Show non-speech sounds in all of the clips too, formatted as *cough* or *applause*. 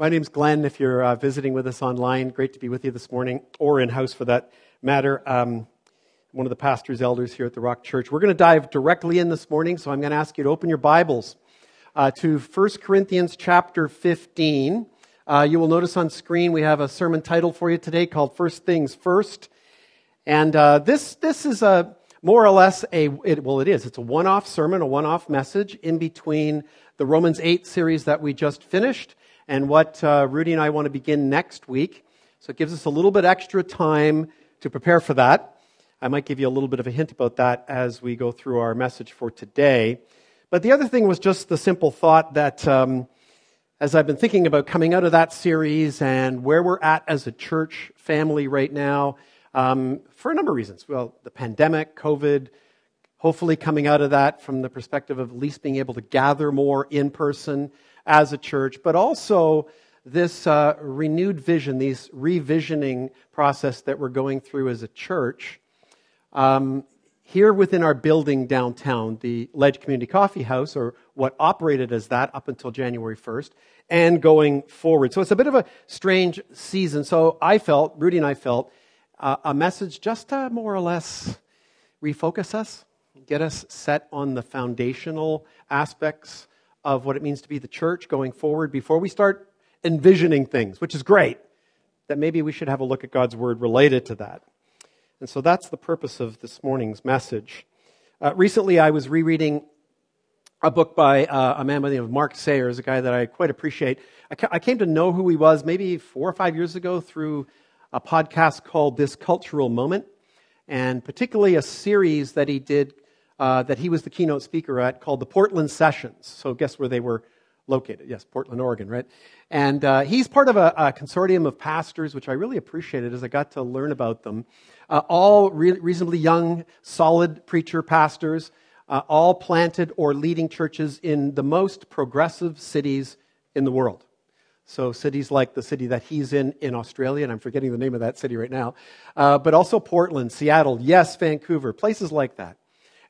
My name's Glenn. If you're uh, visiting with us online, great to be with you this morning, or in house for that matter. Um, one of the pastors, elders here at the Rock Church. We're going to dive directly in this morning, so I'm going to ask you to open your Bibles uh, to 1 Corinthians chapter 15. Uh, you will notice on screen we have a sermon title for you today called First Things First. And uh, this, this is a more or less a, it, well, it is. It's a one off sermon, a one off message in between the Romans 8 series that we just finished and what uh, Rudy and I want to begin next week. So it gives us a little bit extra time to prepare for that. I might give you a little bit of a hint about that as we go through our message for today. But the other thing was just the simple thought that um, as I've been thinking about coming out of that series and where we're at as a church family right now, um, for a number of reasons. Well, the pandemic, COVID, hopefully coming out of that from the perspective of at least being able to gather more in person as a church, but also this uh, renewed vision, these revisioning process that we're going through as a church. Um, here within our building downtown, the Ledge Community Coffee House, or what operated as that up until January 1st, and going forward. So it's a bit of a strange season. So I felt, Rudy and I felt, uh, a message just to more or less refocus us, get us set on the foundational aspects of what it means to be the church going forward before we start envisioning things, which is great. That maybe we should have a look at God's word related to that. And so that's the purpose of this morning's message. Uh, recently, I was rereading a book by uh, a man by the name of Mark Sayers, a guy that I quite appreciate. I, ca- I came to know who he was maybe four or five years ago through a podcast called This Cultural Moment, and particularly a series that he did uh, that he was the keynote speaker at called the Portland Sessions. So, guess where they were located? Yes, Portland, Oregon, right? And uh, he's part of a, a, consortium of pastors, which I really appreciated as I got to learn about them. Uh, all re- reasonably young, solid preacher pastors, uh, all planted or leading churches in the most progressive cities in the world. So, cities like the city that he's in in Australia, and I'm forgetting the name of that city right now, uh, but also Portland, Seattle, yes, Vancouver, places like that.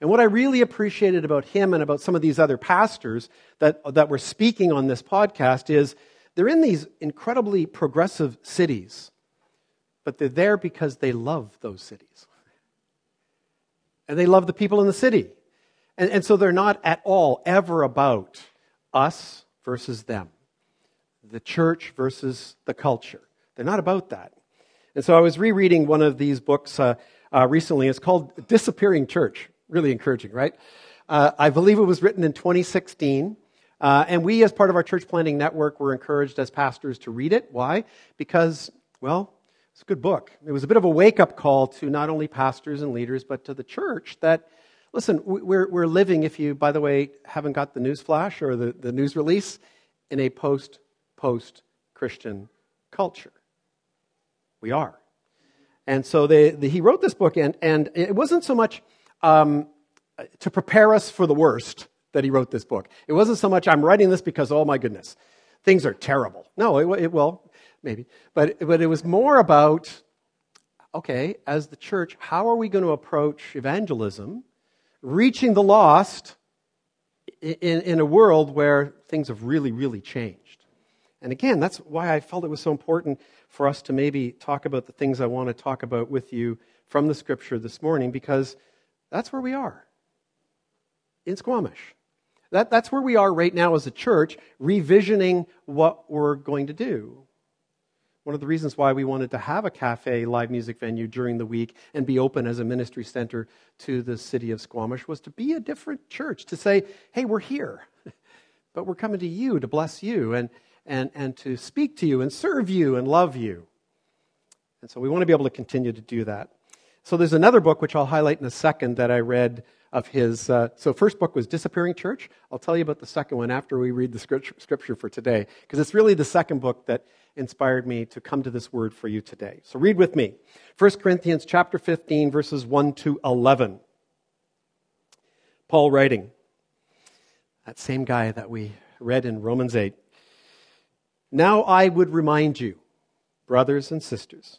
And what I really appreciated about him and about some of these other pastors that, that were speaking on this podcast is they're in these incredibly progressive cities, but they're there because they love those cities. And they love the people in the city. And, and so they're not at all ever about us versus them, the church versus the culture. They're not about that. And so I was rereading one of these books uh, uh, recently. It's called Disappearing Church really encouraging, right? Uh, I believe it was written in 2016. Uh, and we, as part of our church planning network, were encouraged as pastors to read it. Why? Because, well, it's a good book. It was a bit of a wake up call to not only pastors and leaders, but to the church that, listen, we're, we're living, if you, by the way, haven't got the news flash or the, the news release, in a post post Christian culture. We are. And so they, the, he wrote this book, and, and it wasn't so much um, to prepare us for the worst that he wrote this book. It wasn't so much, I'm writing this because, oh my goodness, things are terrible. No, it, it well, maybe. But, but it was more about, okay, as the church, how are we going to approach evangelism, reaching the lost in, in a world where things have really, really changed? And again, that's why I felt it was so important for us to maybe talk about the things I want to talk about with you from the scripture this morning, because that's where we are in Squamish. That, that's where we are right now as a church, revisioning what we're going to do. One of the reasons why we wanted to have a cafe live music venue during the week and be open as a ministry center to the city of Squamish was to be a different church, to say, hey, we're here, *laughs* but we're coming to you to bless you and, and, and to speak to you and serve you and love you. And so we want to be able to continue to do that. So there's another book which I'll highlight in a second that I read of his. Uh, so first book was Disappearing Church. I'll tell you about the second one after we read the scripture for today, because it's really the second book that inspired me to come to this word for you today. So read with me. 1 Corinthians chapter 15 verses 1 to 11. Paul writing. That same guy that we read in Romans 8. Now I would remind you, brothers and sisters,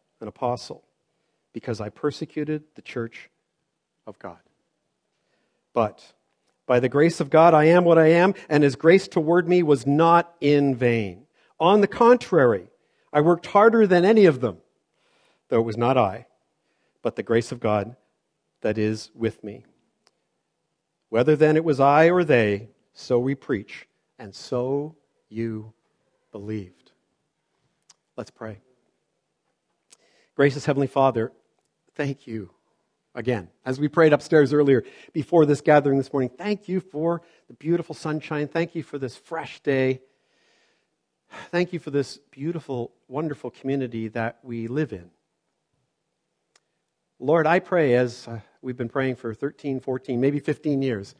an apostle, because I persecuted the church of God. But by the grace of God, I am what I am, and his grace toward me was not in vain. On the contrary, I worked harder than any of them, though it was not I, but the grace of God that is with me. Whether then it was I or they, so we preach, and so you believed. Let's pray. Gracious Heavenly Father, thank you again. As we prayed upstairs earlier before this gathering this morning, thank you for the beautiful sunshine. Thank you for this fresh day. Thank you for this beautiful, wonderful community that we live in. Lord, I pray as uh, we've been praying for 13, 14, maybe 15 years,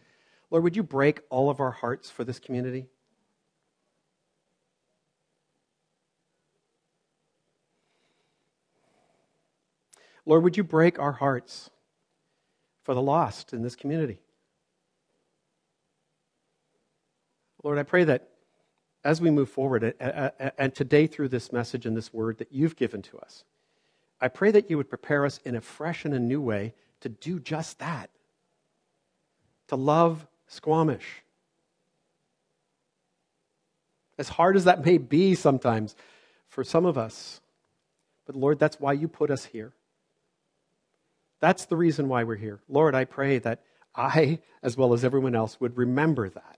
Lord, would you break all of our hearts for this community? Lord, would you break our hearts for the lost in this community? Lord, I pray that as we move forward and today through this message and this word that you've given to us, I pray that you would prepare us in a fresh and a new way to do just that to love Squamish. As hard as that may be sometimes for some of us, but Lord, that's why you put us here. That's the reason why we're here. Lord, I pray that I, as well as everyone else, would remember that.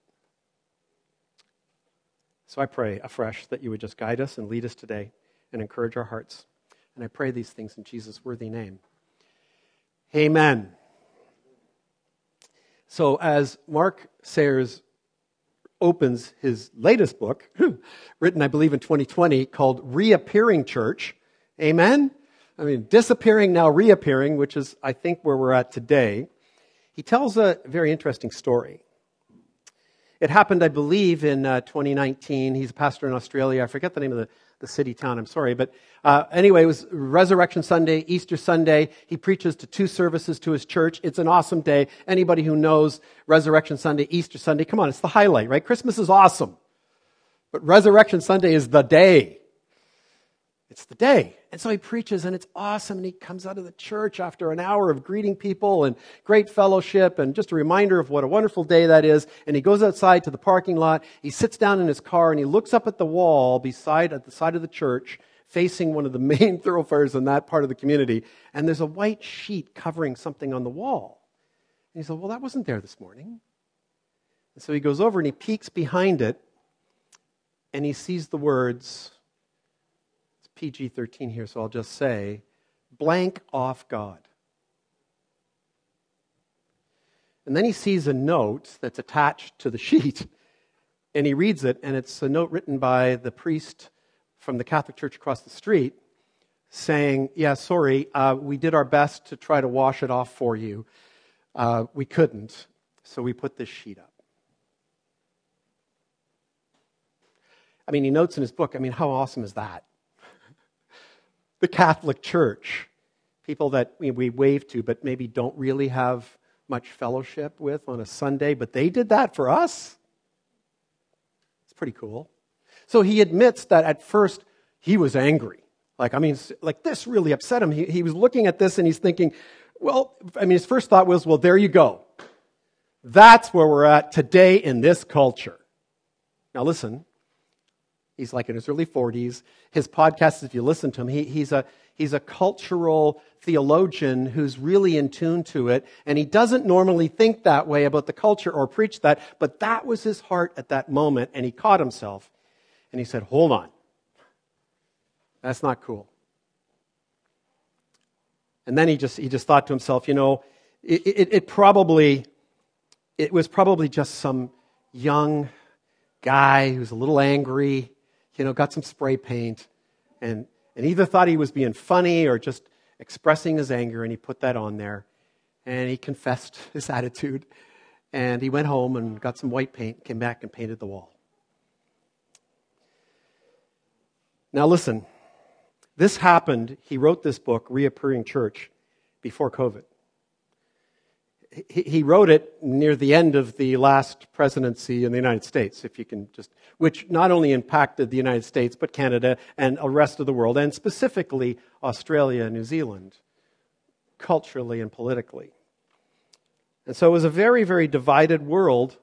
So I pray afresh that you would just guide us and lead us today and encourage our hearts. And I pray these things in Jesus' worthy name. Amen. So, as Mark Sayers opens his latest book, *clears throat* written, I believe, in 2020, called Reappearing Church, amen? I mean, disappearing, now reappearing, which is, I think, where we're at today. He tells a very interesting story. It happened, I believe, in uh, 2019. He's a pastor in Australia. I forget the name of the, the city town, I'm sorry. But uh, anyway, it was Resurrection Sunday, Easter Sunday. He preaches to two services to his church. It's an awesome day. Anybody who knows Resurrection Sunday, Easter Sunday, come on, it's the highlight, right? Christmas is awesome. But Resurrection Sunday is the day. It's the day. And so he preaches, and it's awesome. And he comes out of the church after an hour of greeting people and great fellowship and just a reminder of what a wonderful day that is. And he goes outside to the parking lot. He sits down in his car and he looks up at the wall beside, at the side of the church, facing one of the *laughs* main thoroughfares in that part of the community. And there's a white sheet covering something on the wall. And he said, Well, that wasn't there this morning. And so he goes over and he peeks behind it and he sees the words, PG 13 here, so I'll just say blank off God. And then he sees a note that's attached to the *laughs* sheet, and he reads it, and it's a note written by the priest from the Catholic Church across the street saying, Yeah, sorry, uh, we did our best to try to wash it off for you. Uh, we couldn't, so we put this sheet up. I mean, he notes in his book, I mean, how awesome is that? The Catholic Church, people that we wave to but maybe don't really have much fellowship with on a Sunday, but they did that for us. It's pretty cool. So he admits that at first he was angry. Like, I mean, like this really upset him. He, he was looking at this and he's thinking, well, I mean, his first thought was, well, there you go. That's where we're at today in this culture. Now, listen, He's like in his early 40s. His podcast, if you listen to him, he, he's, a, he's a cultural theologian who's really in tune to it. And he doesn't normally think that way about the culture or preach that, but that was his heart at that moment. And he caught himself and he said, Hold on. That's not cool. And then he just, he just thought to himself, you know, it, it, it probably, it was probably just some young guy who's a little angry, you know, got some spray paint, and, and either thought he was being funny or just expressing his anger, and he put that on there. And he confessed *laughs* his attitude. And he went home and got some white paint, came back and painted the wall. Now, listen, this happened. He wrote this book, Reappearing Church, before COVID. He wrote it near the end of the last presidency in the United States, if you can just, which not only impacted the United States, but Canada and the rest of the world, and specifically Australia and New Zealand, culturally and politically. And so it was a very, very divided world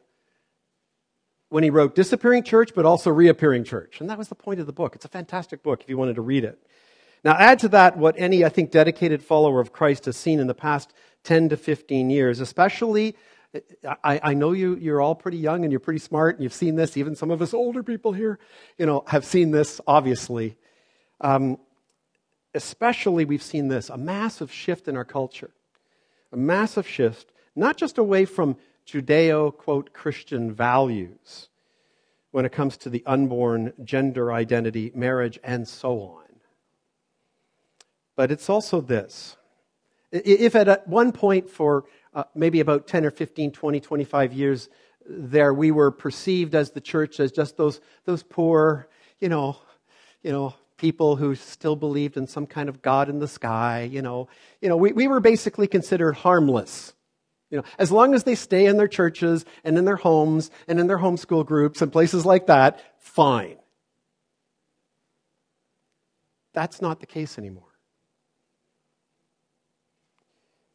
when he wrote Disappearing Church, but also Reappearing Church. And that was the point of the book. It's a fantastic book if you wanted to read it. Now, add to that what any, I think, dedicated follower of Christ has seen in the past 10 to 15 years, especially. I, I know you, you're all pretty young and you're pretty smart and you've seen this. Even some of us older people here, you know, have seen this, obviously. Um, especially, we've seen this a massive shift in our culture. A massive shift, not just away from Judeo, quote, Christian values when it comes to the unborn, gender identity, marriage, and so on but it's also this. If at one point for uh, maybe about 10 or 15, 20, 25 years there, we were perceived as the church as just those, those poor, you know, you know, people who still believed in some kind of God in the sky, you know, you know, we, we were basically considered harmless. You know, as long as they stay in their churches and in their homes and in their homeschool groups and places like that, fine. That's not the case anymore.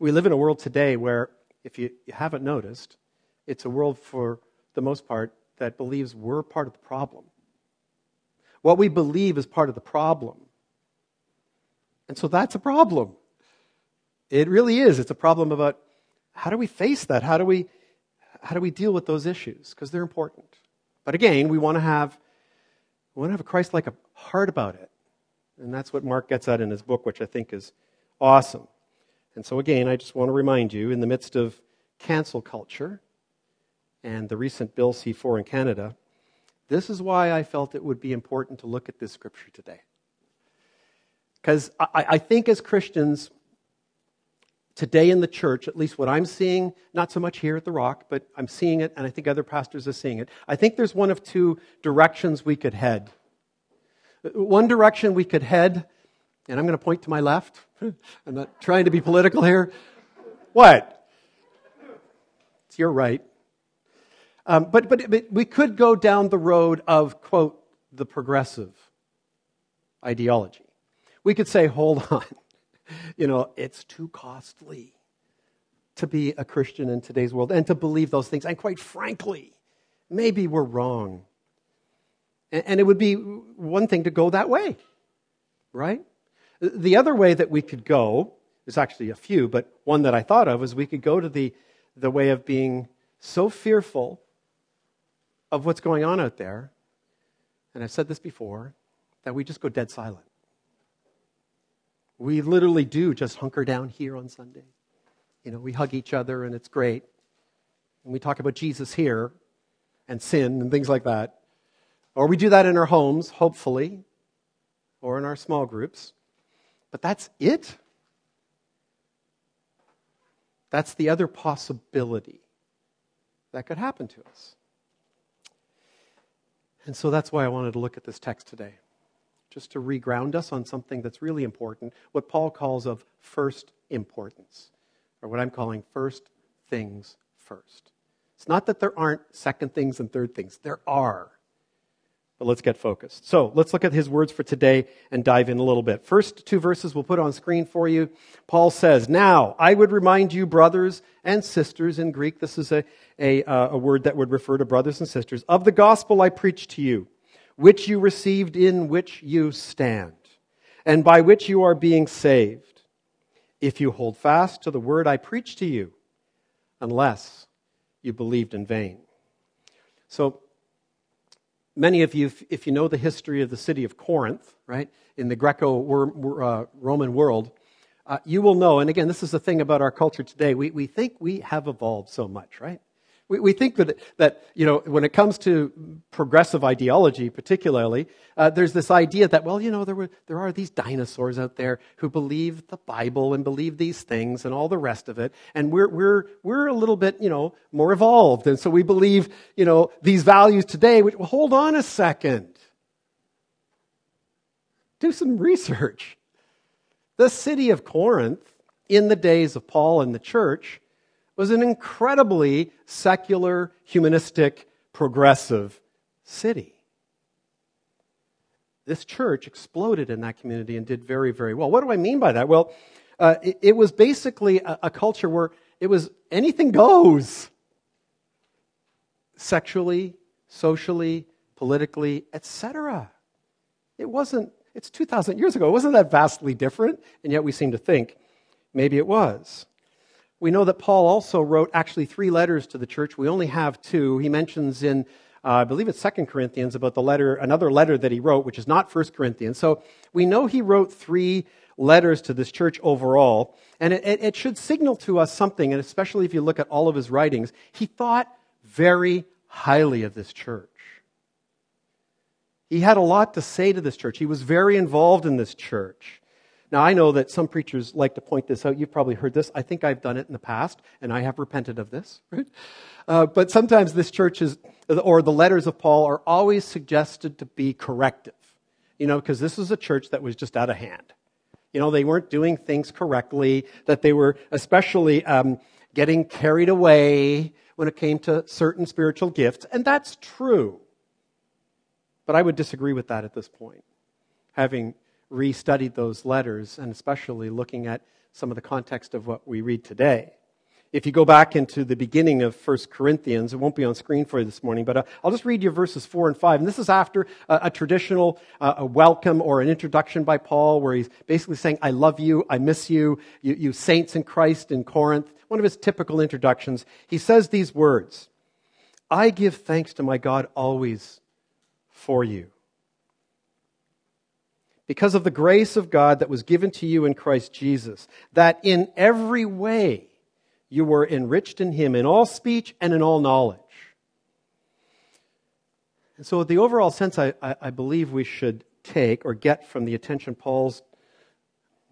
We live in a world today where, if you, haven't noticed, it's a world for the most part that believes we're part of the problem. What we believe is part of the problem. And so that's a problem. It really is. It's a problem about how do we face that? How do we, how do we deal with those issues? Because they're important. But again, we want to have, we want to have a Christ like heart about it. And that's what Mark gets at in his book, which I think is awesome. And so, again, I just want to remind you in the midst of cancel culture and the recent Bill C 4 in Canada, this is why I felt it would be important to look at this scripture today. Because I, I, think as Christians, today in the church, at least what I'm seeing, not so much here at the Rock, but I'm seeing it, and I think other pastors are seeing it. I think there's one of two directions we could head. One direction we could head and I'm going to point to my left. *laughs* I'm not trying to be political here. What? It's your right. Um, but, but, but we could go down the road of, quote, the progressive ideology. We could say, hold *laughs* on, you know, it's too costly to be a Christian in today's world and to believe those things. And quite frankly, maybe we're wrong. And, and it would be one thing to go that way, right? The other way that we could go, there's actually a few, but one that I thought of is we could go to the, the way of being so fearful of what's going on out there, and I've said this before, that we just go dead silent. We literally do just hunker down here on Sunday. You know, we hug each other and it's great. And we talk about Jesus here and sin and things like that. Or we do that in our homes, hopefully, or in our small groups. But that's it. That's the other possibility that could happen to us. And so that's why I wanted to look at this text today, just to reground us on something that's really important, what Paul calls of first importance, or what I'm calling first things first. It's not that there aren't second things and third things, there are. But let's get focused. So let's look at his words for today and dive in a little bit. First two verses we'll put on screen for you. Paul says, Now, I would remind you, brothers and sisters, in Greek, this is a, a, uh, a word that would refer to brothers and sisters, of the gospel I preached to you, which you received, in which you stand, and by which you are being saved, if you hold fast to the word I preached to you, unless you believed in vain. So, many of you, if you know the history of the city of Corinth, right, in the Greco uh, Roman world, uh, you will know, and again, this is the thing about our culture today, we, we think we have evolved so much, right? We, we think that, that, you know, when it comes to progressive ideology, particularly, uh, there's this idea that, well, you know, there, were, there are these dinosaurs out there who believe the Bible and believe these things and all the rest of it. And we're, we're, we're a little bit, you know, more evolved. And so we believe, you know, these values today. Which, well, hold on a second. Do some research. The city of Corinth, in the days of Paul and the church, was an incredibly secular, humanistic, progressive city. This church exploded in that community and did very, very well. What do I mean by that? Well, uh, it, it, was basically a, a culture where it was anything goes sexually, socially, politically, etc. It wasn't, it's 2,000 years ago. It wasn't that vastly different, and yet we seem to think maybe it was. We know that Paul also wrote actually three letters to the church. We only have two. He mentions in, uh, I believe it's Second Corinthians, about the letter, another letter that he wrote, which is not First Corinthians. So we know he wrote three letters to this church overall. And it, it, it should signal to us something, and especially if you look at all of his writings, he thought very highly of this church. He had a lot to say to this church. He was very involved in this church. Now, I know that some preachers like to point this out. You've probably heard this. I think I've done it in the past, and I have repented of this. Right? Uh, but sometimes this church is, or the letters of Paul are always suggested to be corrective. You know, because this was a church that was just out of hand. You know, they weren't doing things correctly, that they were especially um, getting carried away when it came to certain spiritual gifts. And that's true. But I would disagree with that at this point, having restudied those letters, and especially looking at some of the context of what we read today. If you go back into the beginning of 1 Corinthians, it won't be on screen for you this morning, but uh, I'll just read you verses 4 and 5. And this is after a, a traditional uh, a welcome or an introduction by Paul, where he's basically saying, I love you, I miss you, you, you saints in Christ in Corinth. One of his typical introductions. He says these words I give thanks to my God always for you because of the grace of God that was given to you in Christ Jesus, that in every way you were enriched in Him, in all speech and in all knowledge. And so, the overall sense I, I, believe we should take or get from the attention Paul's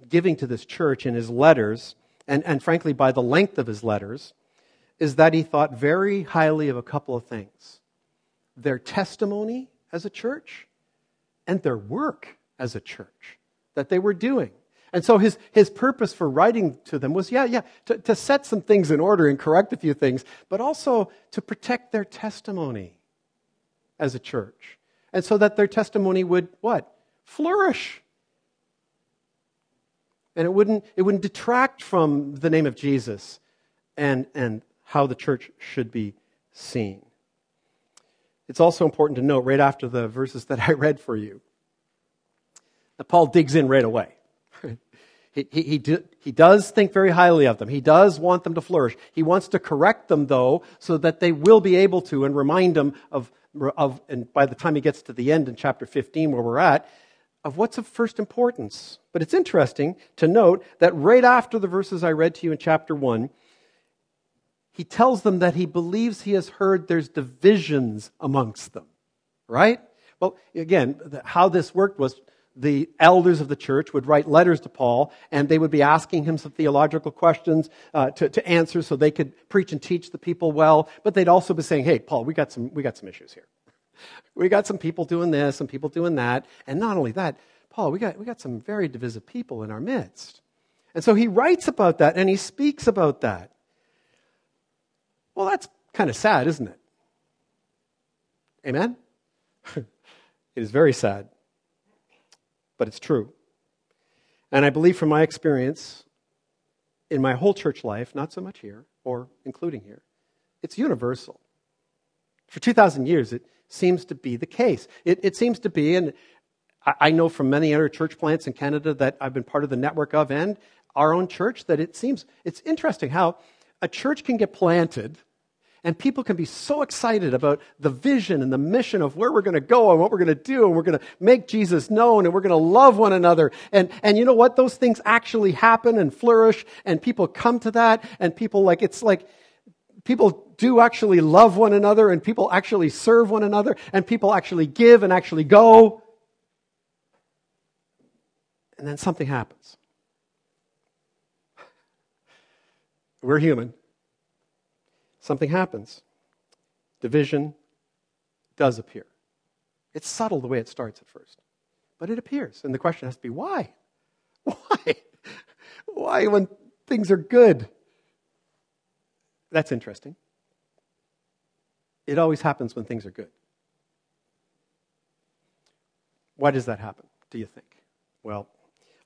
giving to this church in his letters, and, and frankly, by the length of his letters, is that he thought very highly of a couple of things their testimony as a church and their work as a church that they were doing. And so his, his purpose for writing to them was, yeah, yeah, to, to set some things in order and correct a few things, but also to protect their testimony as a church. And so that their testimony would, what? Flourish. And it wouldn't, it wouldn't detract from the name of Jesus and, and how the church should be seen. It's also important to note right after the verses that I read for you Paul digs in right away. *laughs* he, he, he, do, he does think very highly of them. He does want them to flourish. He wants to correct them, though, so that they will be able to and remind them of, of, and by the time he gets to the end in chapter 15, where we're at, of what's of first importance. But it's interesting to note that right after the verses I read to you in chapter 1, he tells them that he believes he has heard there's divisions amongst them. Right? Well, again, how this worked was the elders of the church would write letters to Paul, and they would be asking him some theological questions uh, to, to answer so they could preach and teach the people well. But they'd also be saying, hey, Paul, we got some, we got some issues here. *laughs* We got some people doing this, some people doing that. And not only that, Paul, we got, we got some very divisive people in our midst. And so he writes about that and he speaks about that. Well, that's kind of sad, isn't it? Amen? *laughs* it is very sad but it's true. And I believe from my experience in my whole church life, not so much here or including here, it's universal. For 2,000 years, it seems to be the case. It, it seems to be, and I, I know from many other church plants in Canada that I've been part of the network of and our own church that it seems it's interesting how a church can get planted And people can be so excited about the vision and the mission of where we're going to go and what we're going to do, and we're going to make Jesus known, and we're going to love one another. And, and you know what? Those things actually happen and flourish, and people come to that, and people like, it's like, people do actually love one another, and people actually serve one another, and people actually give and actually go. And then something happens. We're human something happens. Division does appear. It's subtle the way it starts at first, but it appears. And the question has to be why? *laughs* Why? Why when things are good? That's interesting. It always happens when things are good. Why does that happen, do you think? Well,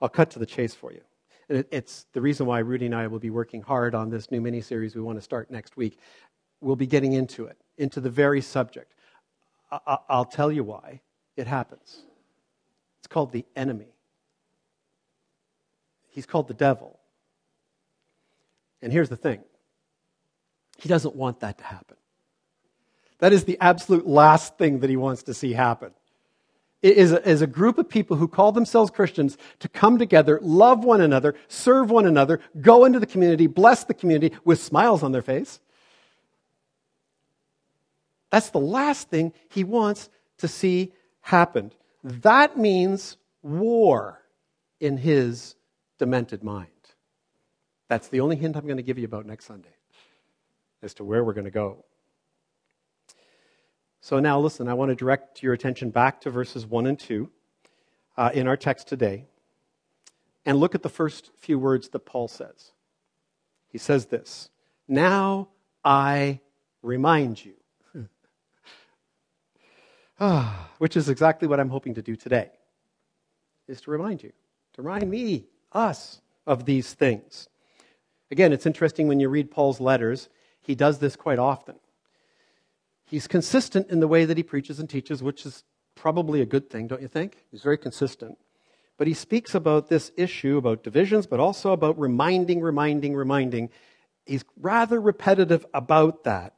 I'll cut to the chase for you. It's the reason why Rudy and I will be working hard on this new mini series we want to start next week. We'll be getting into it, into the very subject. I'll tell you why it happens. It's called the enemy. He's called the devil. And here's the thing he doesn't want that to happen. That is the absolute last thing that he wants to see happen is a, is a group of people who call themselves Christians to come together, love one another, serve one another, go into the community, bless the community with smiles on their face. That's the last thing he wants to see happen. That means war in his demented mind. That's the only hint I'm going to give you about next Sunday as to where we're going to go. So now, listen, I want to direct your attention back to verses 1 and 2 uh, in our text today and look at the first few words that Paul says. He says this Now I remind you. *laughs* ah, which is exactly what I'm hoping to do today, is to remind you, to remind me, us, of these things. Again, it's interesting when you read Paul's letters, he does this quite often. He's consistent in the way that he preaches and teaches, which is probably a good thing, don't you think? He's very consistent. But he speaks about this issue, about divisions, but also about reminding, reminding, reminding. He's rather repetitive about that.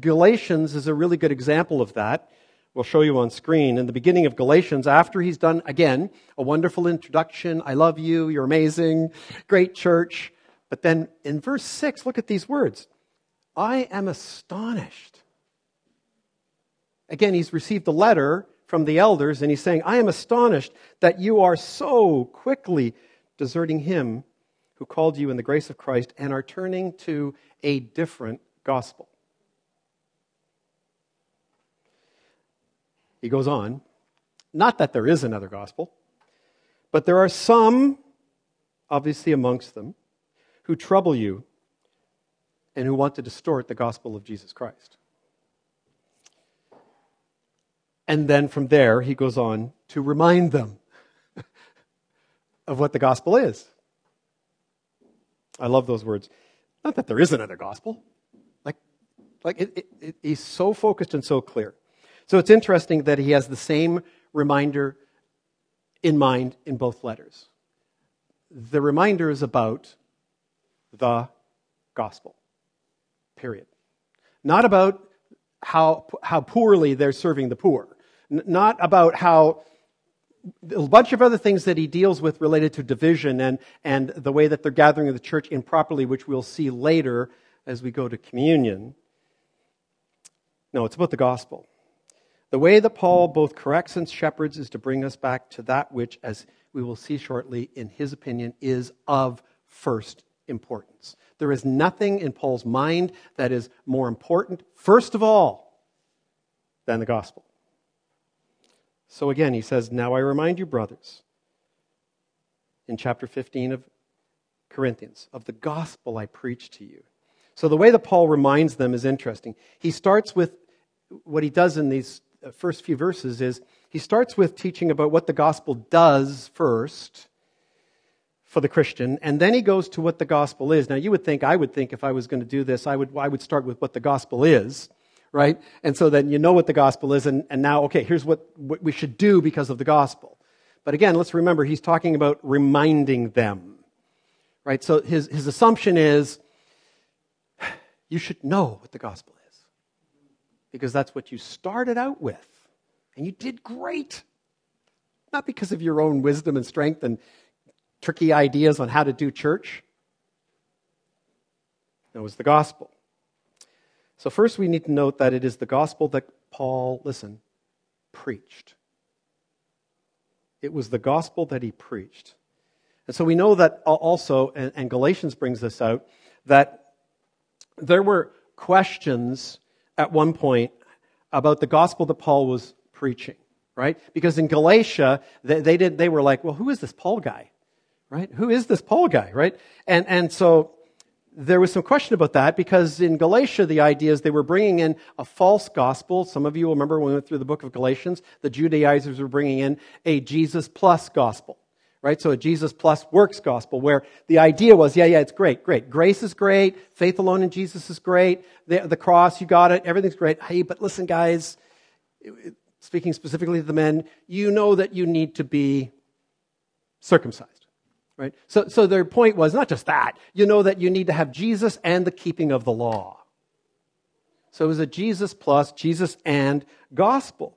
Galatians is a really good example of that. We'll show you on screen. In the beginning of Galatians, after he's done, again, a wonderful introduction I love you, you're amazing, great church. But then in verse 6, look at these words I am astonished Again, he's received a letter from the elders, and he's saying, I am astonished that you are so quickly deserting him who called you in the grace of Christ and are turning to a different gospel. He goes on, not that there is another gospel, but there are some, obviously amongst them, who trouble you and who want to distort the gospel of Jesus Christ. And then from there, he goes on to remind them of what the gospel is. I love those words. Not that there is another gospel. Like, like it, it, it, he's so focused and so clear. So it's interesting that he has the same reminder in mind in both letters. The reminder is about the gospel, period. Not about how, how poorly they're serving the poor not about how a bunch of other things that he deals with related to division and, and the way that they're gathering the church improperly, which we'll see later as we go to communion. No, it's about the gospel. The way that Paul both corrects and shepherds is to bring us back to that which, as we will see shortly, in his opinion, is of first importance. There is nothing in Paul's mind that is more important, first of all, than the gospel. So again, he says, Now I remind you, brothers, in chapter 15 of Corinthians, of the gospel I preached to you. So the way that Paul reminds them is interesting. He starts with what he does in these uh, first few verses is he starts with teaching about what the gospel does first for the Christian, and then he goes to what the gospel is. Now, you would think, I would think, if I was going to do this, I would, I would start with what the gospel is right? And so then you know what the gospel is, and, and now, okay, here's what, what we should do because of the gospel. But again, let's remember he's talking about reminding them, right? So his, his assumption is you should know what the gospel is. because that's what you started out with. And you did great. Not because of your own wisdom and strength and tricky ideas on how to do church. It was the gospel. So, first, we need to note that it is the gospel that Paul, listen, preached. It was the gospel that he preached. And so we know that also, and, Galatians brings this out, that there were questions at one point about the gospel that Paul was preaching, right? Because in Galatia, they, they, did, they were like, well, who is this Paul guy? Right? Who is this Paul guy, right? And, and so there was some question about that because in Galatia, the idea is they were bringing in a false gospel. Some of you will remember when we went through the book of Galatians, the Judaizers were bringing in a Jesus plus gospel right? So a Jesus plus works gospel where the idea was, yeah, yeah, it's great, great. Grace is great. Faith alone in Jesus is great. The, the cross, you got it. Everything's great. Hey, but listen, guys, speaking specifically to the men, you know that you need to be circumcised, right? So, so their point was not just that. You know that you need to have Jesus and the keeping of the law. So it was a Jesus plus, Jesus and gospel.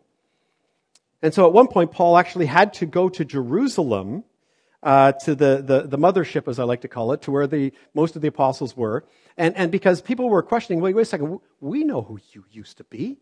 And so at one point, Paul actually had to go to Jerusalem uh, to the, the, the, mothership, as I like to call it, to where the, most of the apostles were. And, and because people were questioning, wait, wait a second, we know who you used to be.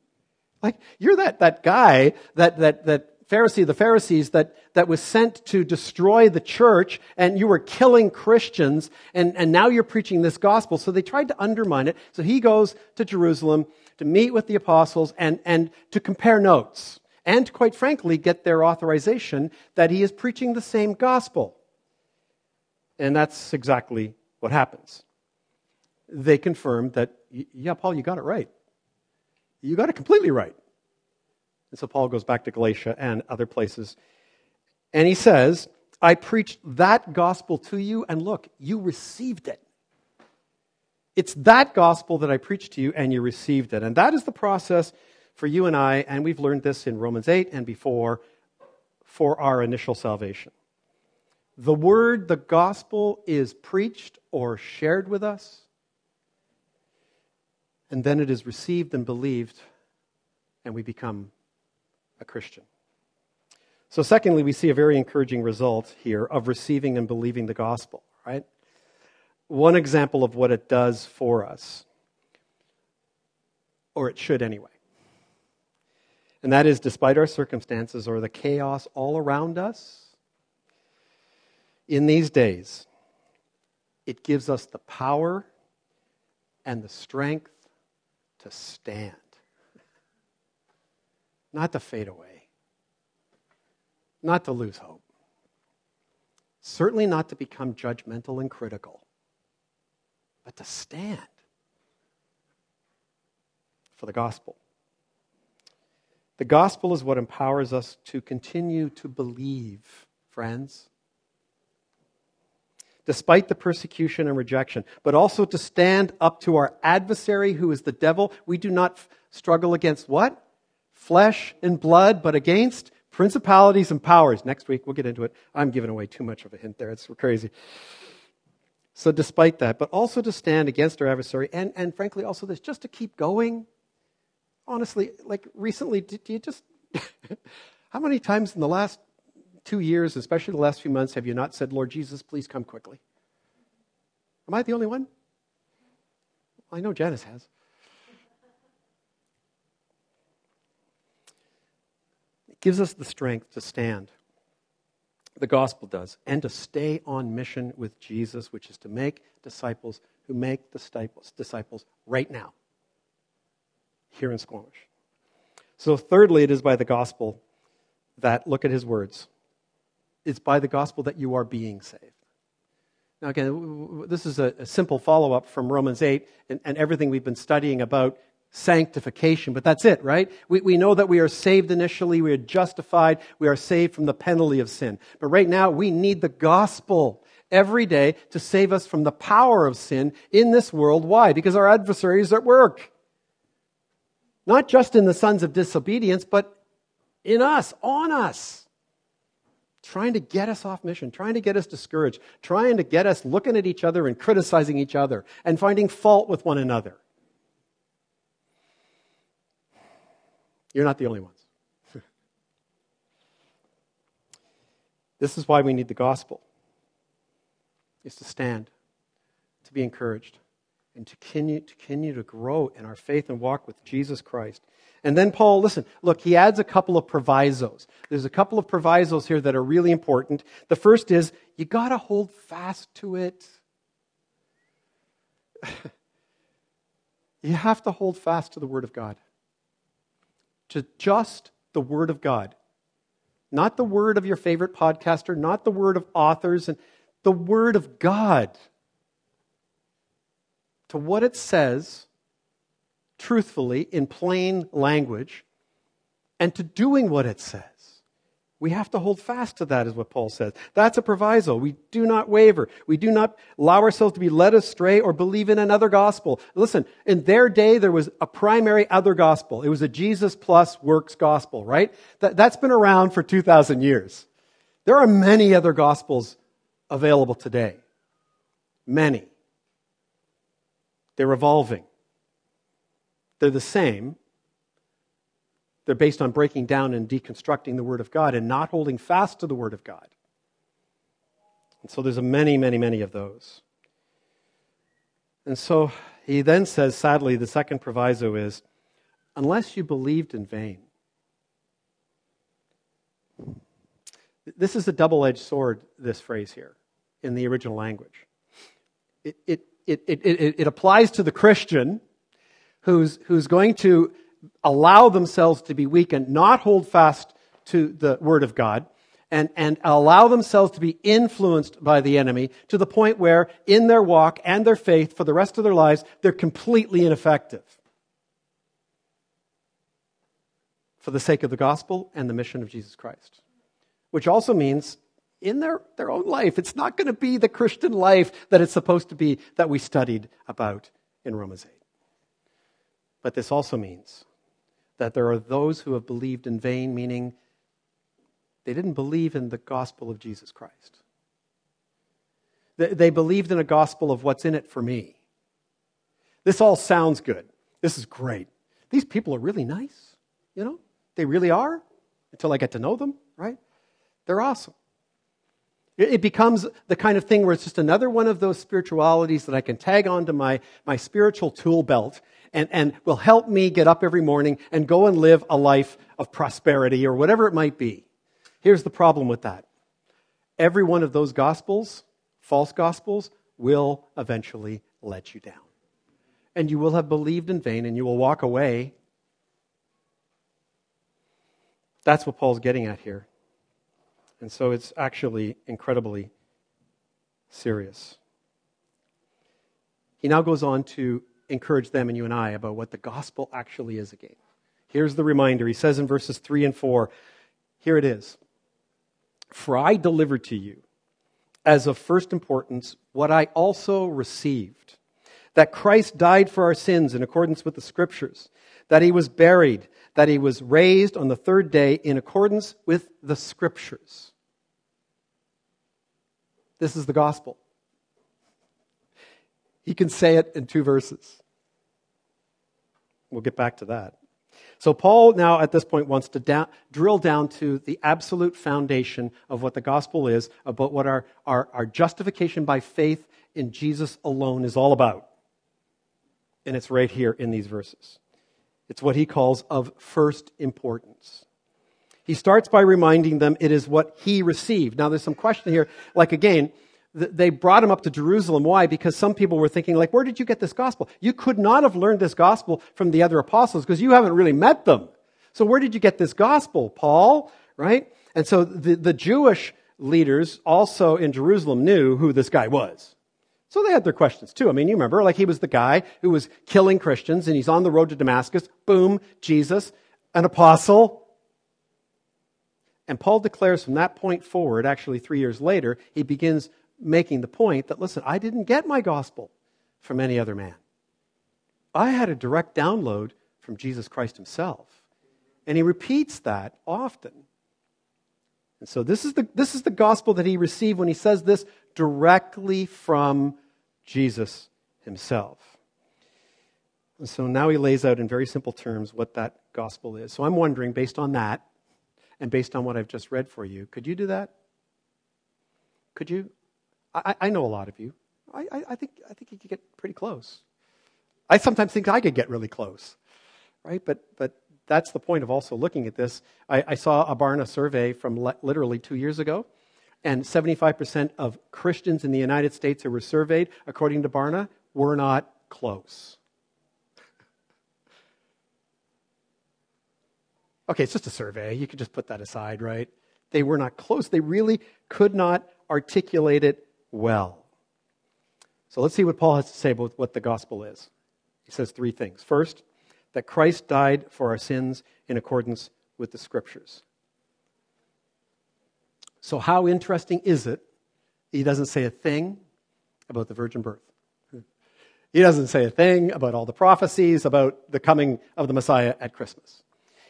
Like, you're that, that guy, that, that, that Pharisee, the Pharisees, that, that was sent to destroy the church, and you were killing Christians, and, and now you're preaching this gospel. So they tried to undermine it. So he goes to Jerusalem to meet with the apostles and, and to compare notes and, quite frankly, get their authorization that he is preaching the same gospel. And that's exactly what happens. They confirm that, yeah, Paul, you got it right. You got it completely right. And so Paul goes back to Galatia and other places. And he says, I preached that gospel to you, and look, you received it. It's that gospel that I preached to you, and you received it. And that is the process for you and I, and we've learned this in Romans 8 and before, for our initial salvation. The word, the gospel, is preached or shared with us, and then it is received and believed, and we become a Christian. So, secondly, we see a very encouraging result here of receiving and believing the gospel, right? One example of what it does for us, or it should anyway. And that is, despite our circumstances or the chaos all around us, in these days, it gives us the power and the strength to stand, not to fade away, not to lose hope, certainly not to become judgmental and critical, but to stand for the gospel. The gospel is what empowers us to continue to believe, friends. Despite the persecution and rejection, but also to stand up to our adversary, who is the devil. We do not struggle against what? Flesh and blood, but against principalities and powers. Next week, we'll get into it. I'm giving away too much of a hint there. It's crazy. So, despite that, but also to stand against our adversary, and, and frankly, also this, just to keep going, honestly, like recently, do, you just, *laughs* how many times in the last two years, especially the last few months, have you not said, Lord Jesus, please come quickly? Am I the only one? I know Janice has. Gives us the strength to stand. The gospel does, and to stay on mission with Jesus, which is to make disciples who make disciples, disciples right now here in Squamish. So, thirdly, it is by the gospel that, look at his words, it's by the gospel that you are being saved. Now, again, this is a, simple follow up from Romans 8 and, and, everything we've been studying about sanctification, but that's it, right? We, we know that we are saved initially, we are justified, we are saved from the penalty of sin. But right now, we need the gospel every day to save us from the power of sin in this world. Why? Because our adversary is at work. Not just in the sons of disobedience, but in us, on us. Trying to get us off mission, trying to get us discouraged, trying to get us looking at each other and criticizing each other and finding fault with one another. You're not the only ones. *laughs* this is why we need the gospel. Is to stand, to be encouraged, and to continue, to continue to grow in our faith and walk with Jesus Christ. And then Paul, listen, look, he adds a couple of provisos. There's a couple of provisos here that are really important. The first is you got to hold fast to it. *laughs* you have to hold fast to the Word of God, to just the Word of God. Not the word of your favorite podcaster, not the word of authors, and the Word of God to what it says truthfully in plain language and to doing what it says. We have to hold fast to that, is what Paul says. That's a proviso. We do not waver. We do not allow ourselves to be led astray or believe in another gospel. Listen, in their day, there was a primary other gospel. It was a Jesus plus works gospel, right? That, that's been around for 2,000 years. There are many other gospels available today. Many. They're evolving. They're the same. They're based on breaking down and deconstructing the Word of God and not holding fast to the Word of God. And so there's many, many, many of those. And so he then says, sadly, the second proviso is unless you believed in vain. This is a double edged sword, this phrase here, in the original language. It, it, it, it, it, applies to the Christian who's, who's going to allow themselves to be weakened, not hold fast to the Word of God and, and allow themselves to be influenced by the enemy to the point where, in their walk and their faith for the rest of their lives, they're completely ineffective for the sake of the gospel and the mission of Jesus Christ. Which also means in their, their own life. It's not going to be the Christian life that it's supposed to be that we studied about in Romans 8. But this also means that there are those who have believed in vain, meaning they didn't believe in the gospel of Jesus Christ. They believed in a gospel of what's in it for me. This all sounds good. This is great. These people are really nice, you know? They really are until I get to know them, right? They're awesome. It becomes the kind of thing where it's just another one of those spiritualities that I can tag onto my, my spiritual tool belt and, and will help me get up every morning and go and live a life of prosperity or whatever it might be. Here's the problem with that every one of those gospels, false gospels, will eventually let you down. And you will have believed in vain and you will walk away. That's what Paul's getting at here. And so it's actually incredibly serious. He now goes on to encourage them and you and I about what the gospel actually is again. Here's the reminder. He says in verses 3 and 4 here it is For I delivered to you as of first importance what I also received that Christ died for our sins in accordance with the scriptures, that he was buried, that he was raised on the third day in accordance with the scriptures. This is the gospel. He can say it in two verses. We'll get back to that. So, Paul now at this point wants to drill down to the absolute foundation of what the gospel is, about what our, our, our justification by faith in Jesus alone is all about. And it's right here in these verses. It's what he calls of first importance. He starts by reminding them it is what he received. Now, there's some question here. Like, again, they brought him up to Jerusalem. Why? Because some people were thinking, like, where did you get this gospel? You could not have learned this gospel from the other apostles because you haven't really met them. So where did you get this gospel, Paul? Right? And so the, the Jewish leaders also in Jerusalem knew who this guy was. So they had their questions too. I mean, you remember, like he was the guy who was killing Christians and he's on the road to Damascus. Boom, Jesus, an apostle. And Paul declares from that point forward, actually three years later, he begins making the point that, listen, I didn't get my gospel from any other man. I had a direct download from Jesus Christ himself. And he repeats that often. And so this is the, this is the gospel that he received when he says this directly from Jesus himself. And so now he lays out in very simple terms what that gospel is. So I'm wondering, based on that, and based on what I've just read for you, could you do that? Could you? I, I know a lot of you. I, I, I, think, I think you could get pretty close. I sometimes think I could get really close, right? But, but that's the point of also looking at this. I, I saw a Barna survey from le- literally two years ago, and 75% of Christians in the United States who were surveyed, according to Barna, were not close. Okay, it's just a survey. You could just put that aside, right? They were not close. They really could not articulate it well. So let's see what Paul has to say about what the gospel is. He says three things. First, that Christ died for our sins in accordance with the scriptures. So, how interesting is it? He doesn't say a thing about the virgin birth. He doesn't say a thing about all the prophecies about the coming of the Messiah at Christmas.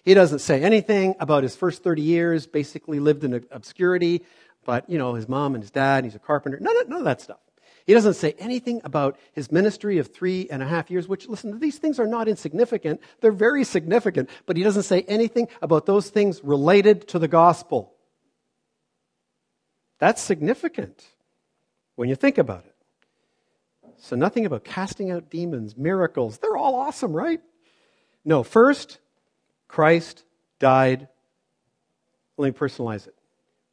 He doesn't say anything about his first 30 years, basically lived in obscurity, but, you know, his mom and his dad, he's a carpenter. None of, none of that stuff. He doesn't say anything about his ministry of three and a half years, which, listen, these things are not insignificant. They're very significant, but he doesn't say anything about those things related to the gospel. That's significant when you think about it. So, nothing about casting out demons, miracles. They're all awesome, right? No, first, Christ died. Let me personalize it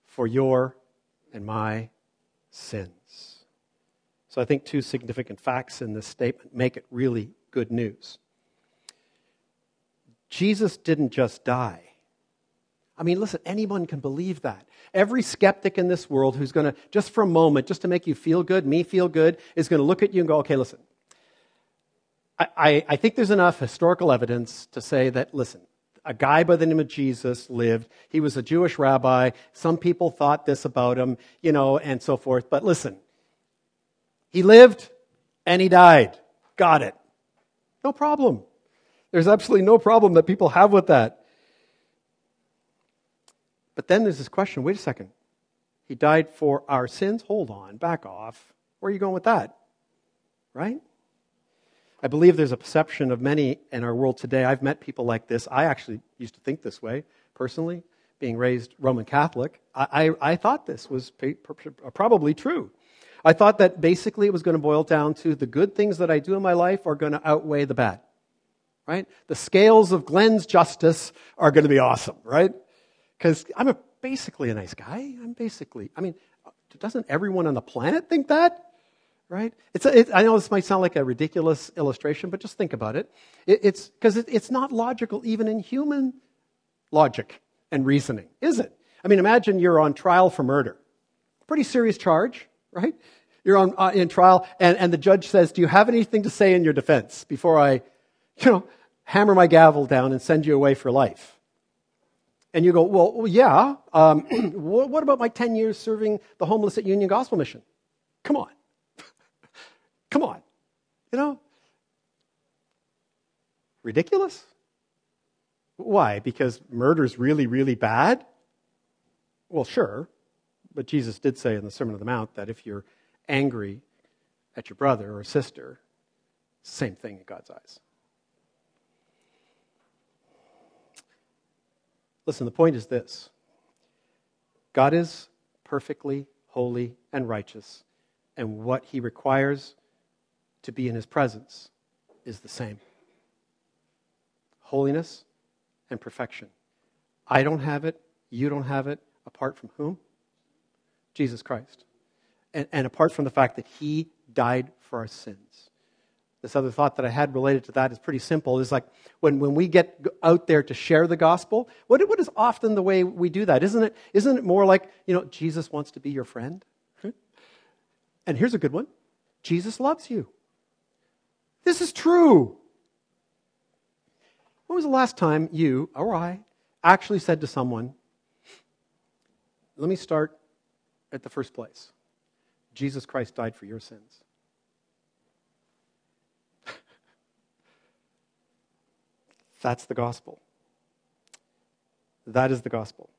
for your and my sins. So I think two significant facts in this statement make it really good news. Jesus didn't just die. I mean, listen, anyone can believe that. Every skeptic in this world who's going to, just for a moment, just to make you feel good, me feel good, is going to look at you and go, okay, listen, I, I, I think there's enough historical evidence to say that, listen, a guy by the name of Jesus lived. He was a Jewish rabbi. Some people thought this about him, you know, and so forth. But listen, he lived and he died. Got it. No problem. There's absolutely no problem that people have with that. But then there's this question wait a second. He died for our sins? Hold on, back off. Where are you going with that? Right? I believe there's a perception of many in our world today. I've met people like this. I actually used to think this way personally, being raised Roman Catholic. I, I, I thought this was uh, probably true. I thought that basically it was going to boil down to the good things that I do in my life are going to outweigh the bad. Right? The scales of Glenn's justice are going to be awesome, right? Because I'm a, basically a nice guy. I'm basically, I mean, doesn't everyone on the planet think that? Right? It's a, it, I know this might sound like a ridiculous illustration, but just think about it. it it's because it, it's not logical even in human logic and reasoning, is it? I mean, imagine you're on trial for murder. Pretty serious charge right? You're on, uh, in trial, and, and the judge says, Do you have anything to say in your defense before I, you know, hammer my gavel down and send you away for life? And you go, Well, well yeah. Um, *clears throat* what about my 10 years serving the homeless at Union Gospel Mission? Come on. Come on. You know? Ridiculous? Why? Because murder's really, really bad? Well, sure. But Jesus did say in the Sermon on the Mount that if you're angry at your brother or sister, same thing in God's eyes. Listen, the point is this God is perfectly holy and righteous, and what he requires to be in his presence is the same holiness and perfection. I don't have it, you don't have it, apart from whom? Jesus Christ. And, and apart from the fact that he died for our sins. This other thought that I had related to that is pretty simple. Is like when, when we get out there to share the gospel, what, what is often the way we do that? Isn't it, isn't it more like, you know, Jesus wants to be your friend? *laughs* And here's a good one Jesus loves you. This is true. When was the last time you or I actually said to someone, let me start at the first place. Jesus Christ died for your sins. *laughs* That's the gospel. That is the gospel.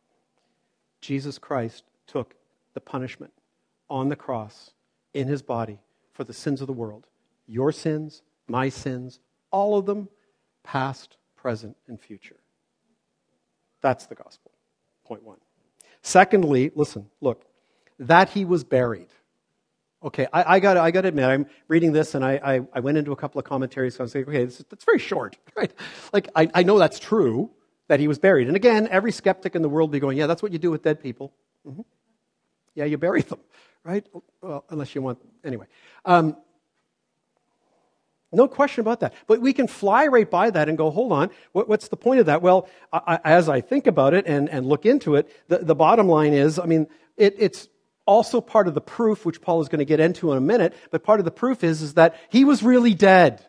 Jesus Christ took the punishment on the cross in his body for the sins of the world. Your sins, my sins, all of them, past, present, and future. That's the gospel. Point one. Secondly, listen, look, that he was buried. Okay, I, I got I to admit, I'm reading this and I, I, I, went into a couple of commentaries. So I was like, okay, that's very short, *laughs* right? Like, I, I know that's true that he was buried. And again, every skeptic in the world be going, yeah, that's what you do with dead people. Mm-hmm. Yeah, you bury *laughs* them, right? Well, unless you want, anyway. Um, no question about that. But we can fly right by that and go, hold on, what, what's the point of that? Well, I, as I think about it and, and look into it, the, the bottom line is, I mean, it, it's also part of the proof, which Paul is going to get into in a minute, but part of the proof is, is that he was really dead.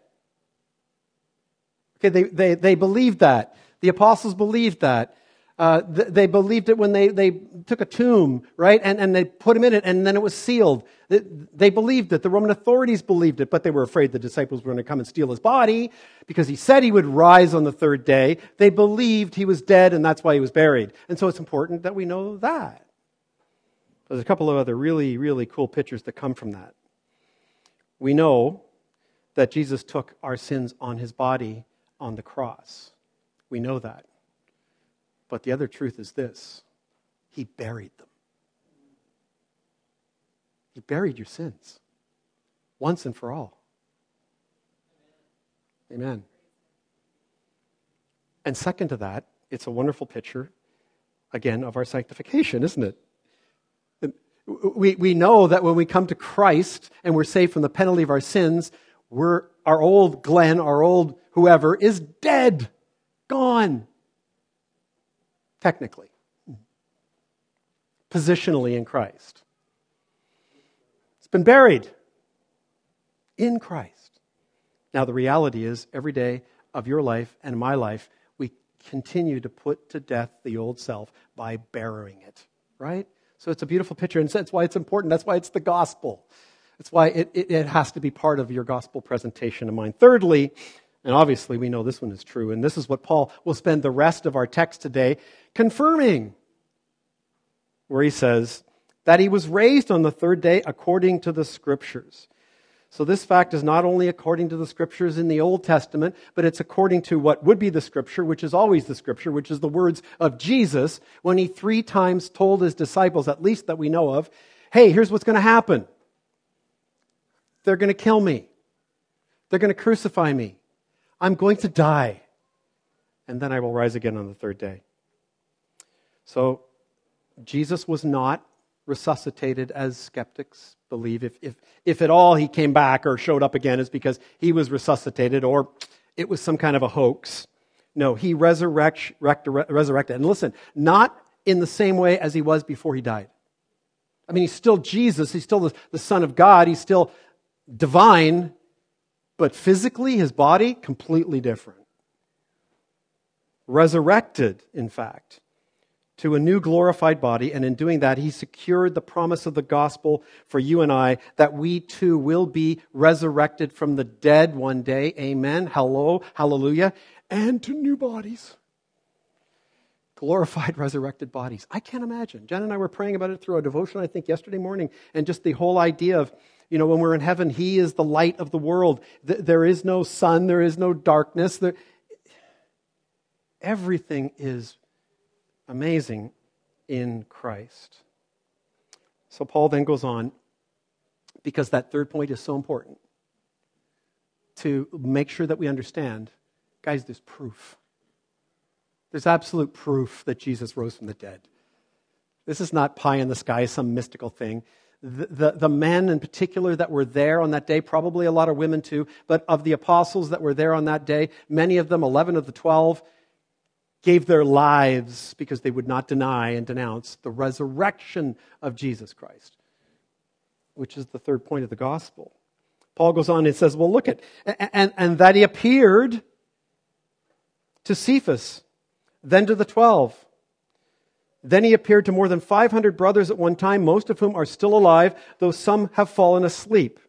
Okay, they, they, they believed that. The apostles believed that. Uh, they believed it when they, they took a tomb, right? And, and they put him in it, and then it was sealed. They believed it. The Roman authorities believed it, but they were afraid the disciples were going to come and steal his body because he said he would rise on the third day. They believed he was dead, and that's why he was buried. And so it's important that we know that. There's a couple of other really, really cool pictures that come from that. We know that Jesus took our sins on his body on the cross. We know that. But the other truth is this He buried them. He buried your sins once and for all. Amen. And second to that, it's a wonderful picture, again, of our sanctification, isn't it? We, we know that when we come to Christ and we're saved from the penalty of our sins, we're, our old Glenn, our old whoever, is dead, gone technically, positionally in Christ. Been buried in Christ. Now, the reality is, every day of your life and my life, we continue to put to death the old self by burying it, right? So it's a beautiful picture, and that's why it's important. That's why it's the gospel. That's why it, it, it has to be part of your gospel presentation of mine. Thirdly, and obviously, we know this one is true. And this is what Paul will spend the rest of our text today confirming, where he says that he was raised on the third day according to the scriptures. So, this fact is not only according to the scriptures in the Old Testament, but it's according to what would be the scripture, which is always the scripture, which is the words of Jesus when he three times told his disciples, at least that we know of, hey, here's what's going to happen. They're going to kill me, they're going to crucify me. I'm going to die, and then I will rise again on the third day. So, Jesus was not resuscitated as skeptics believe. If, if, if at all he came back or showed up again, is because he was resuscitated or it was some kind of a hoax. No, he resurrect, resurrected. And listen, not in the same way as he was before he died. I mean, he's still Jesus, he's still the, the Son of God, he's still divine, but physically, his body, completely different. Resurrected, in fact, to a new glorified body, and in doing that, he secured the promise of the gospel for you and I that we too will be resurrected from the dead one day. Amen. Hello, hallelujah. And to new bodies. Glorified, *laughs* resurrected bodies. I can't imagine. Jen and I were praying about it through a devotion, I think, yesterday morning, and just the whole idea of you know, when we're in heaven, He is the light of the world. There is no sun, there is no darkness. There... Everything is amazing in Christ. So Paul then goes on, because that third point is so important, to make sure that we understand guys, there's proof. There's absolute proof that Jesus rose from the dead. This is not pie in the sky, some mystical thing the, the, the, men in particular that were there on that day, probably a lot of women too, but of the apostles that were there on that day, many of them, 11 of the 12, gave their lives because they would not deny and denounce the resurrection of Jesus Christ, which is the third point of the gospel. Paul goes on and says, Well, look at, and, and that he appeared to Cephas, then to the 12. Then he appeared to more than 500 brothers at one time, most of whom are still alive, though some have fallen asleep.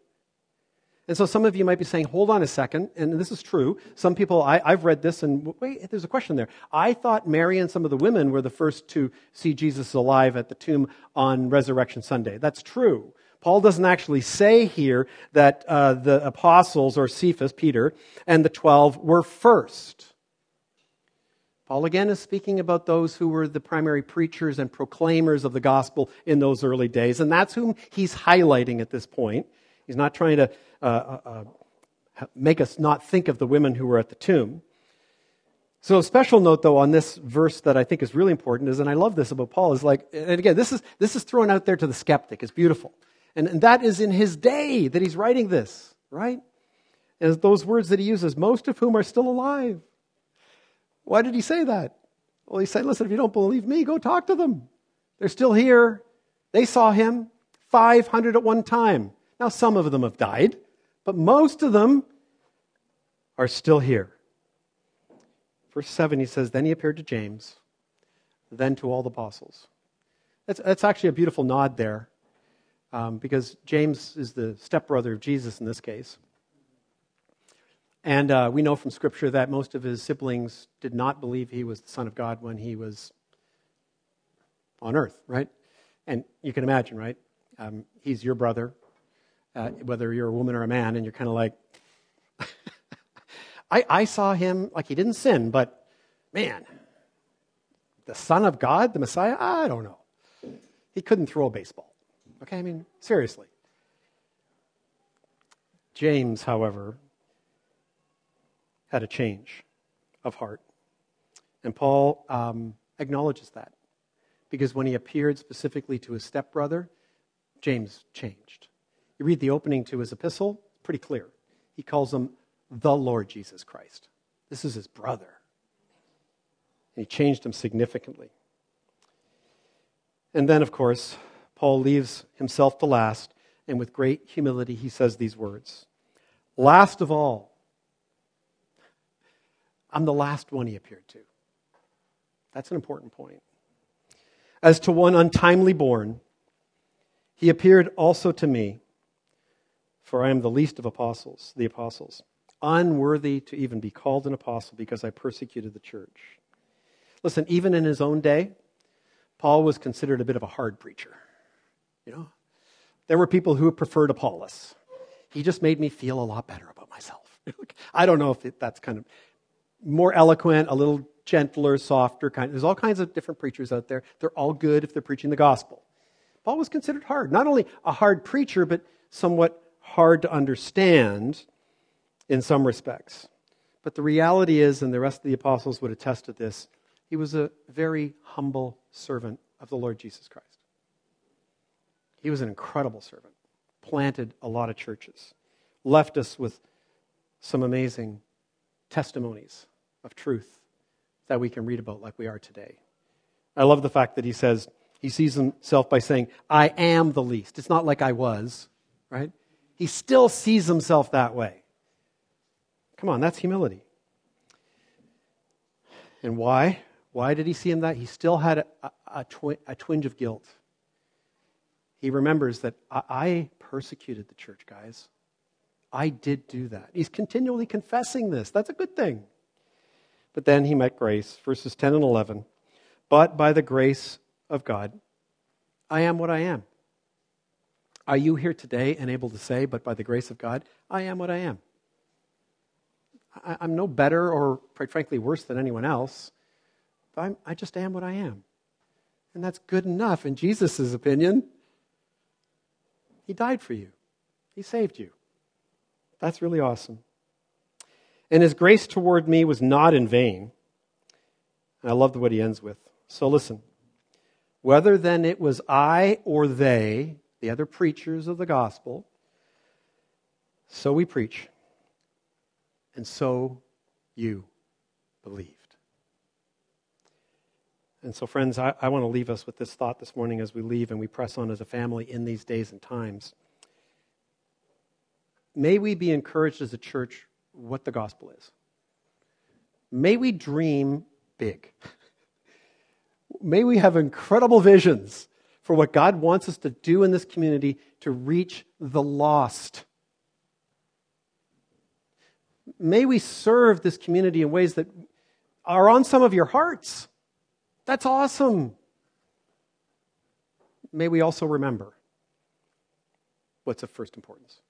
And so some of you might be saying, hold on a second, and this is true. Some people, I, have read this, and wait, there's a question there. I thought Mary and some of the women were the first to see Jesus alive at the tomb on Resurrection Sunday. That's true. Paul doesn't actually say here that uh, the apostles, or Cephas, Peter, and the twelve were first. Paul again is speaking about those who were the primary preachers and proclaimers of the gospel in those early days, and that's whom he's highlighting at this point. He's not trying to uh, uh, uh make us not think of the women who were at the tomb. So, a special note, though, on this verse that I think is really important is, and I love this about Paul, is like, and again, this is, this is thrown out there to the skeptic. It's beautiful. And, and that is in his day that he's writing this, right? As those words that he uses, most of whom are still alive. Why did he say that? Well, he said, listen, if you don't believe me, go talk to them. They're still here. They saw him 500 at one time. Now, some of them have died, but most of them are still here. Verse 7, he says, Then he appeared to James, then to all the apostles. That's, that's actually a beautiful nod there, um, because James is the stepbrother of Jesus in this case. And uh, we know from Scripture that most of his siblings did not believe he was the Son of God when he was on earth, right? And you can imagine, right? Um, he's your brother, uh, whether you're a woman or a man, and you're kind of like, *laughs* I, I saw him like he didn't sin, but man, the Son of God, the Messiah, I don't know. He couldn't throw a baseball. Okay, I mean, seriously. James, however, had a change of heart. And Paul um, acknowledges that because when he appeared specifically to his stepbrother, James changed. You read the opening to his epistle, pretty clear. He calls him the Lord Jesus Christ. This is his brother. And he changed him significantly. And then, of course, Paul leaves himself to last, and with great humility, he says these words Last of all, I'm the last one he appeared to. That's an important point. As to one untimely born, he appeared also to me, for I am the least of apostles, the apostles, unworthy to even be called an apostle because I persecuted the church. Listen, even in his own day, Paul was considered a bit of a hard preacher. You know, there were people who preferred Apollos. He just made me feel a lot better about myself. *laughs* I don't know if that's kind of more eloquent, a little gentler, softer kind. There's all kinds of different preachers out there. They're all good if they're preaching the gospel. Paul was considered hard. Not only a hard preacher, but somewhat hard to understand in some respects. But the reality is, and the rest of the apostles would attest to this, he was a very humble servant of the Lord Jesus Christ. He was an incredible servant, planted a lot of churches, left us with some amazing testimonies of truth that we can read about like we are today. I love the fact that he says, he sees himself by saying, I am the least. It's not like I was, right? He still sees himself that way. Come on, that's humility. And why? Why did he see him that? He still had a, a, twi- a twinge of guilt. He remembers that I, I persecuted the church, guys. I did do that. He's continually confessing this. That's a good thing. But then he met grace, verses 10 and 11. But by the grace of God, I am what I am. Are you here today and able to say, but by the grace of God, I am what I am? I, am no better or, quite frankly, worse than anyone else. But I'm, I just am what I am. And that's good enough in Jesus' opinion. He died for you, He saved you. That's really awesome. And his grace toward me was not in vain. And I love what he ends with. So listen. Whether then it was I or they, the other preachers of the gospel, so we preach, and so you believed. And so, friends, I, I want to leave us with this thought this morning as we leave and we press on as a family in these days and times. May we be encouraged as a church what the gospel is. May we dream big. *laughs* May we have incredible visions for what God wants us to do in this community to reach the lost. May we serve this community in ways that are on some of your hearts. That's awesome. May we also remember what's of first importance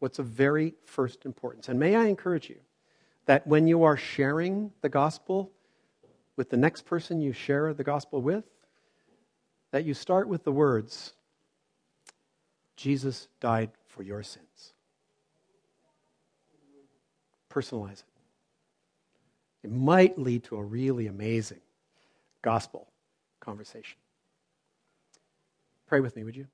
what's of very first importance. And may I encourage you that when you are sharing the gospel with the next person you share the gospel with, that you start with the words, Jesus died for your sins. Personalize it. It might lead to a really amazing gospel conversation. Pray with me, would you?